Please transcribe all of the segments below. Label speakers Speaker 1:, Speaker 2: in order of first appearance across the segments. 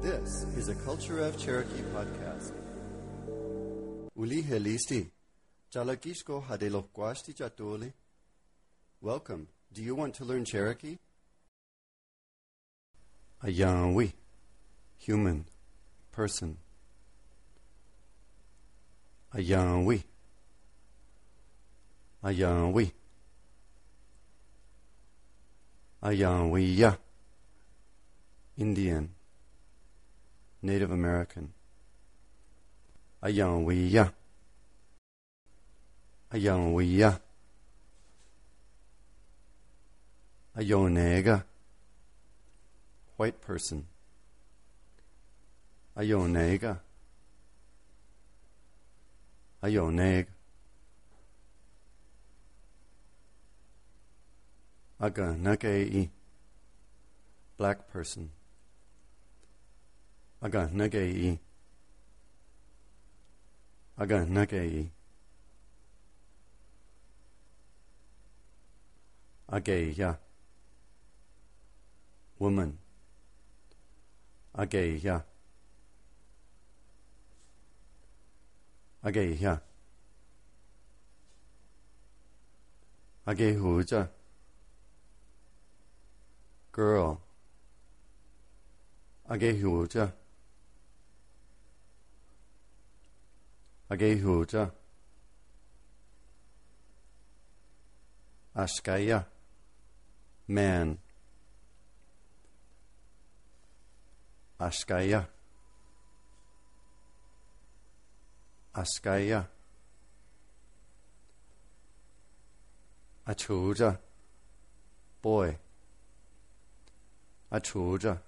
Speaker 1: This is a Culture of Cherokee podcast. Uli helisti. Jalakishko hadelo kwasti chatuli. Welcome. Do you want to learn Cherokee? Ayanwi. Human. Person. Ayanwi. Ayanwi. Ayanwiya. Indian. Native American. Ayanwiya. Ayanwiya. Ayonega. White person. Ayonega. Ayoneg. Aga nagei. Black person. Aga nagei. Aga nagei. Ageya. Woman. Ageya. Ageya. Agehuja. Girl. Agehuja. Agehuja. Ashkaya. Man. Ashkaya. Ashkaya. Achuja. Boy. Achuja.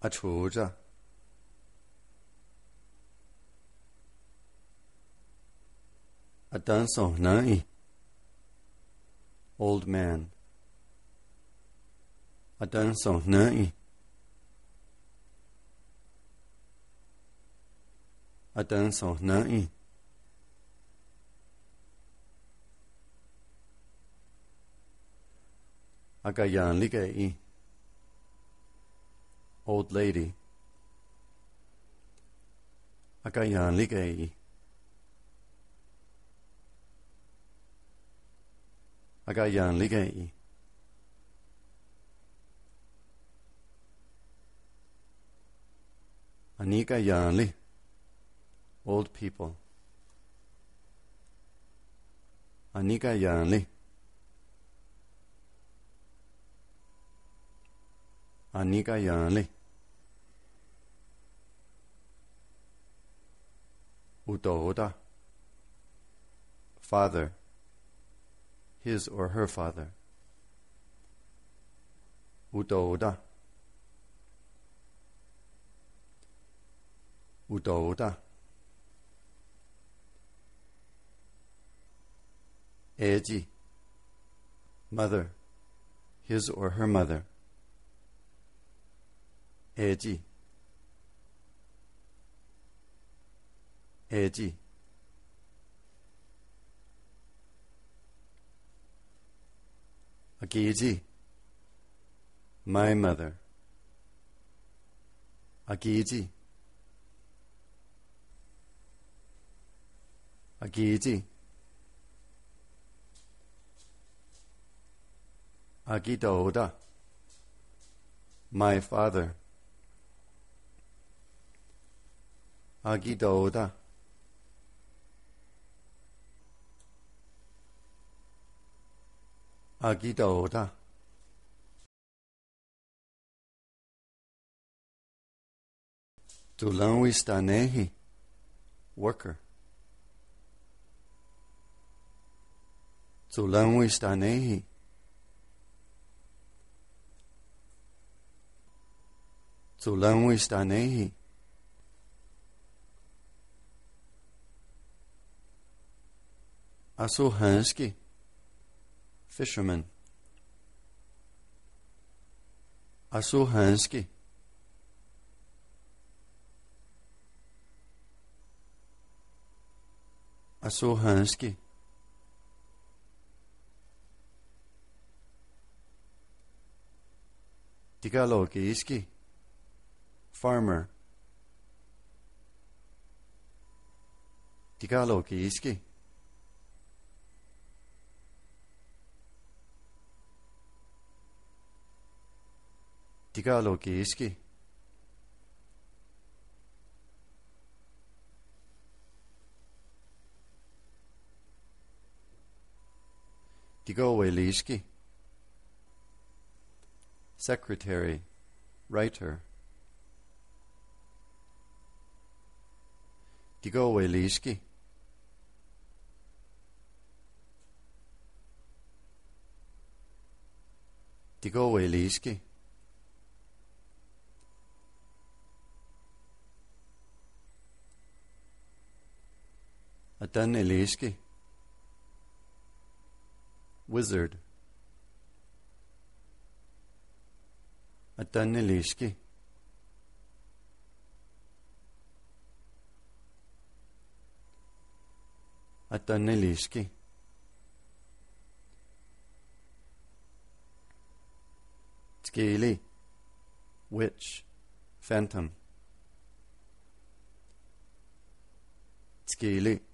Speaker 1: Achuja. Adanso nai. Old man. Adanso nai. Adanso nai. Agayan ligai. Old lady. Agayan ligai. Agayan ligai. Anika Yanli. Old people. Anika Yanli. Anika Yanli. Udoda. Father. His or her father. Udoda. Udoda. Eji. Mother. His or her mother. Eji. Eji. Agiji. My mother. Agiji. Agiji. Agidoda. My father. aquí 到 Bogotá. Tulão Staneri, worker. Tulão Staneri. Tulão Staneri. Assurhansky. Stanehi. Tulanwi stanehi. Asuhansky. Fisherman. Asuhansky. Asuhansky. Tagalogese. Farmer. Tagalogese. Tagalogese. Tigoweliski. Secretary, writer. Tigoweliski. Tigoweliski. Adan er Eliski. Wizard. Adan er Eliski. Adan er Eliski. Scaly. Witch. Phantom. Scaly.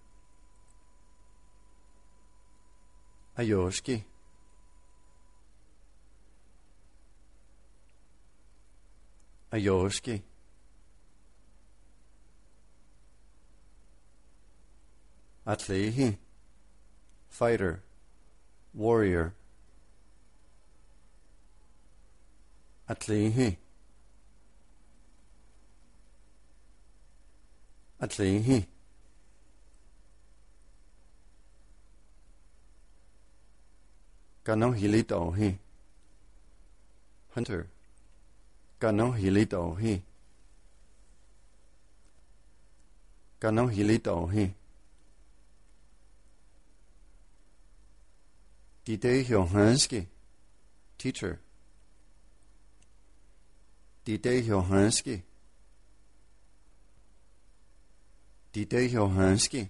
Speaker 1: Ayoski. Ayoski. Atlehi. Fighter. Warrior. Atlehi. Atlehi. Gano hilito hi. Hunter. Gano hilito hi. Gano hilito hi. Dide Johanski. Teacher. Dide Johanski. Dide Johanski.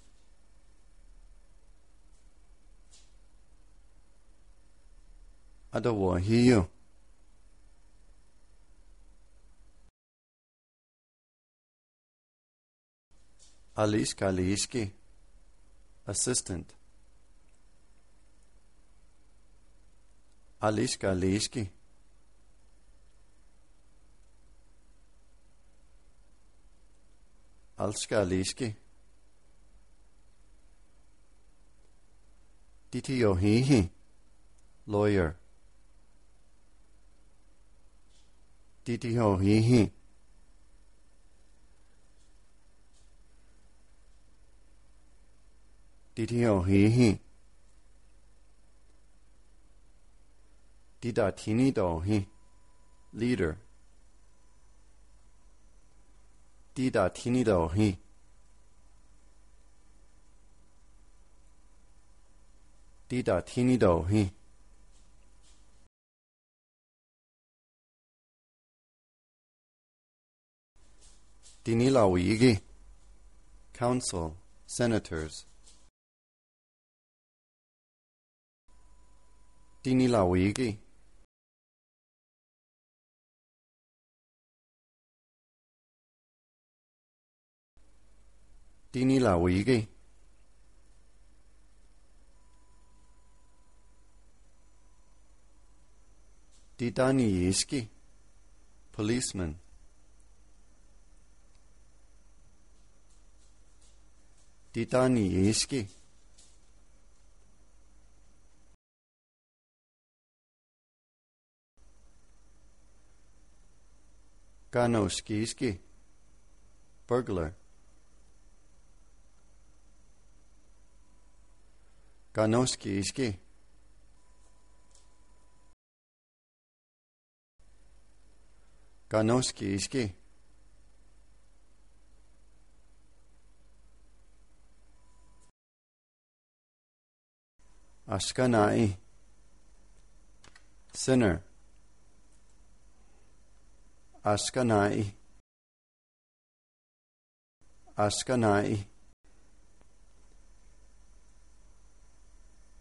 Speaker 1: Magician. Magical. Ado Hiyo. Ado Hiyo. Alice Kaliski. Assistant. Alice Kaliski. Alskaliski. Ditiohihi. Lawyer. Didi ho hihi, didi ho leader, dida 道嘿滴答听你道嘿 Dinilawigi. Council. Senators. Dinilawigi. Dinilawigi. Titaniiski, policeman. Titaniiski. Ganoskiski, burglar. Ganoskiski. Ganoskiski. Ashkanai. Sinner. Ashkanai. Ashkanai.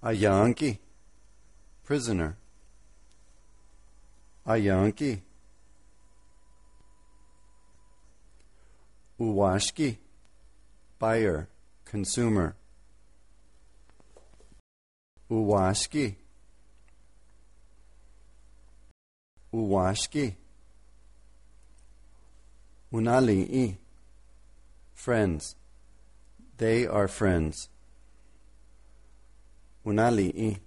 Speaker 1: A Yankee. Prisoner. A Yankee. Uwashki. Buyer. Consumer. Uwashki. Uwashki. Unali'i. Friends. They are friends. Unali'i.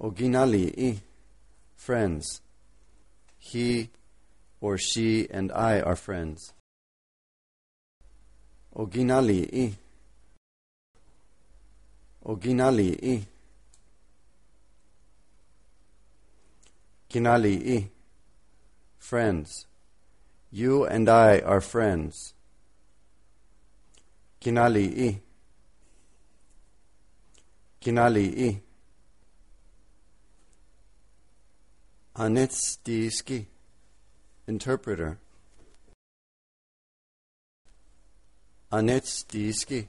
Speaker 1: Oginali'i. Friends. He or she and I are friends. Oginali'i. Oginali'i. Kinali'i. Friends. You and I are friends. Kinali'i. Kinali'i. Anitstiski. Interpreter. Anitstiski.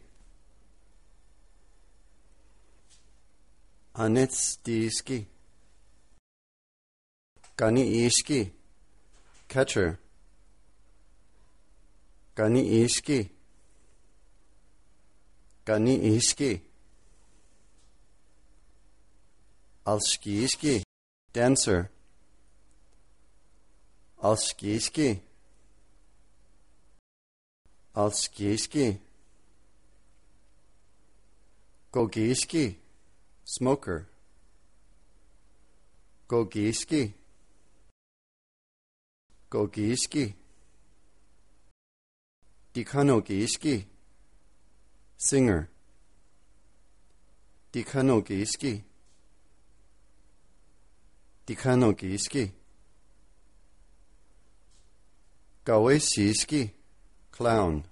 Speaker 1: Anitstiski. Ganiishki. Catcher. Ganiishki. Ganiishki. Alskiiski. Dancer. Alskiiski. Alskiiski. Gogiski. Smoker. Gogiski. Gogiski. Dikanogiski. Singer. Dikanogiski. Dikanogiski. Gawesiski. Clown.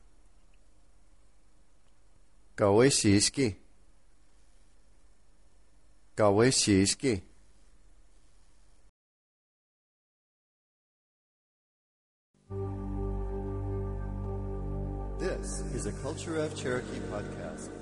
Speaker 1: Gawesiski. This is a Culture of Cherokee podcast.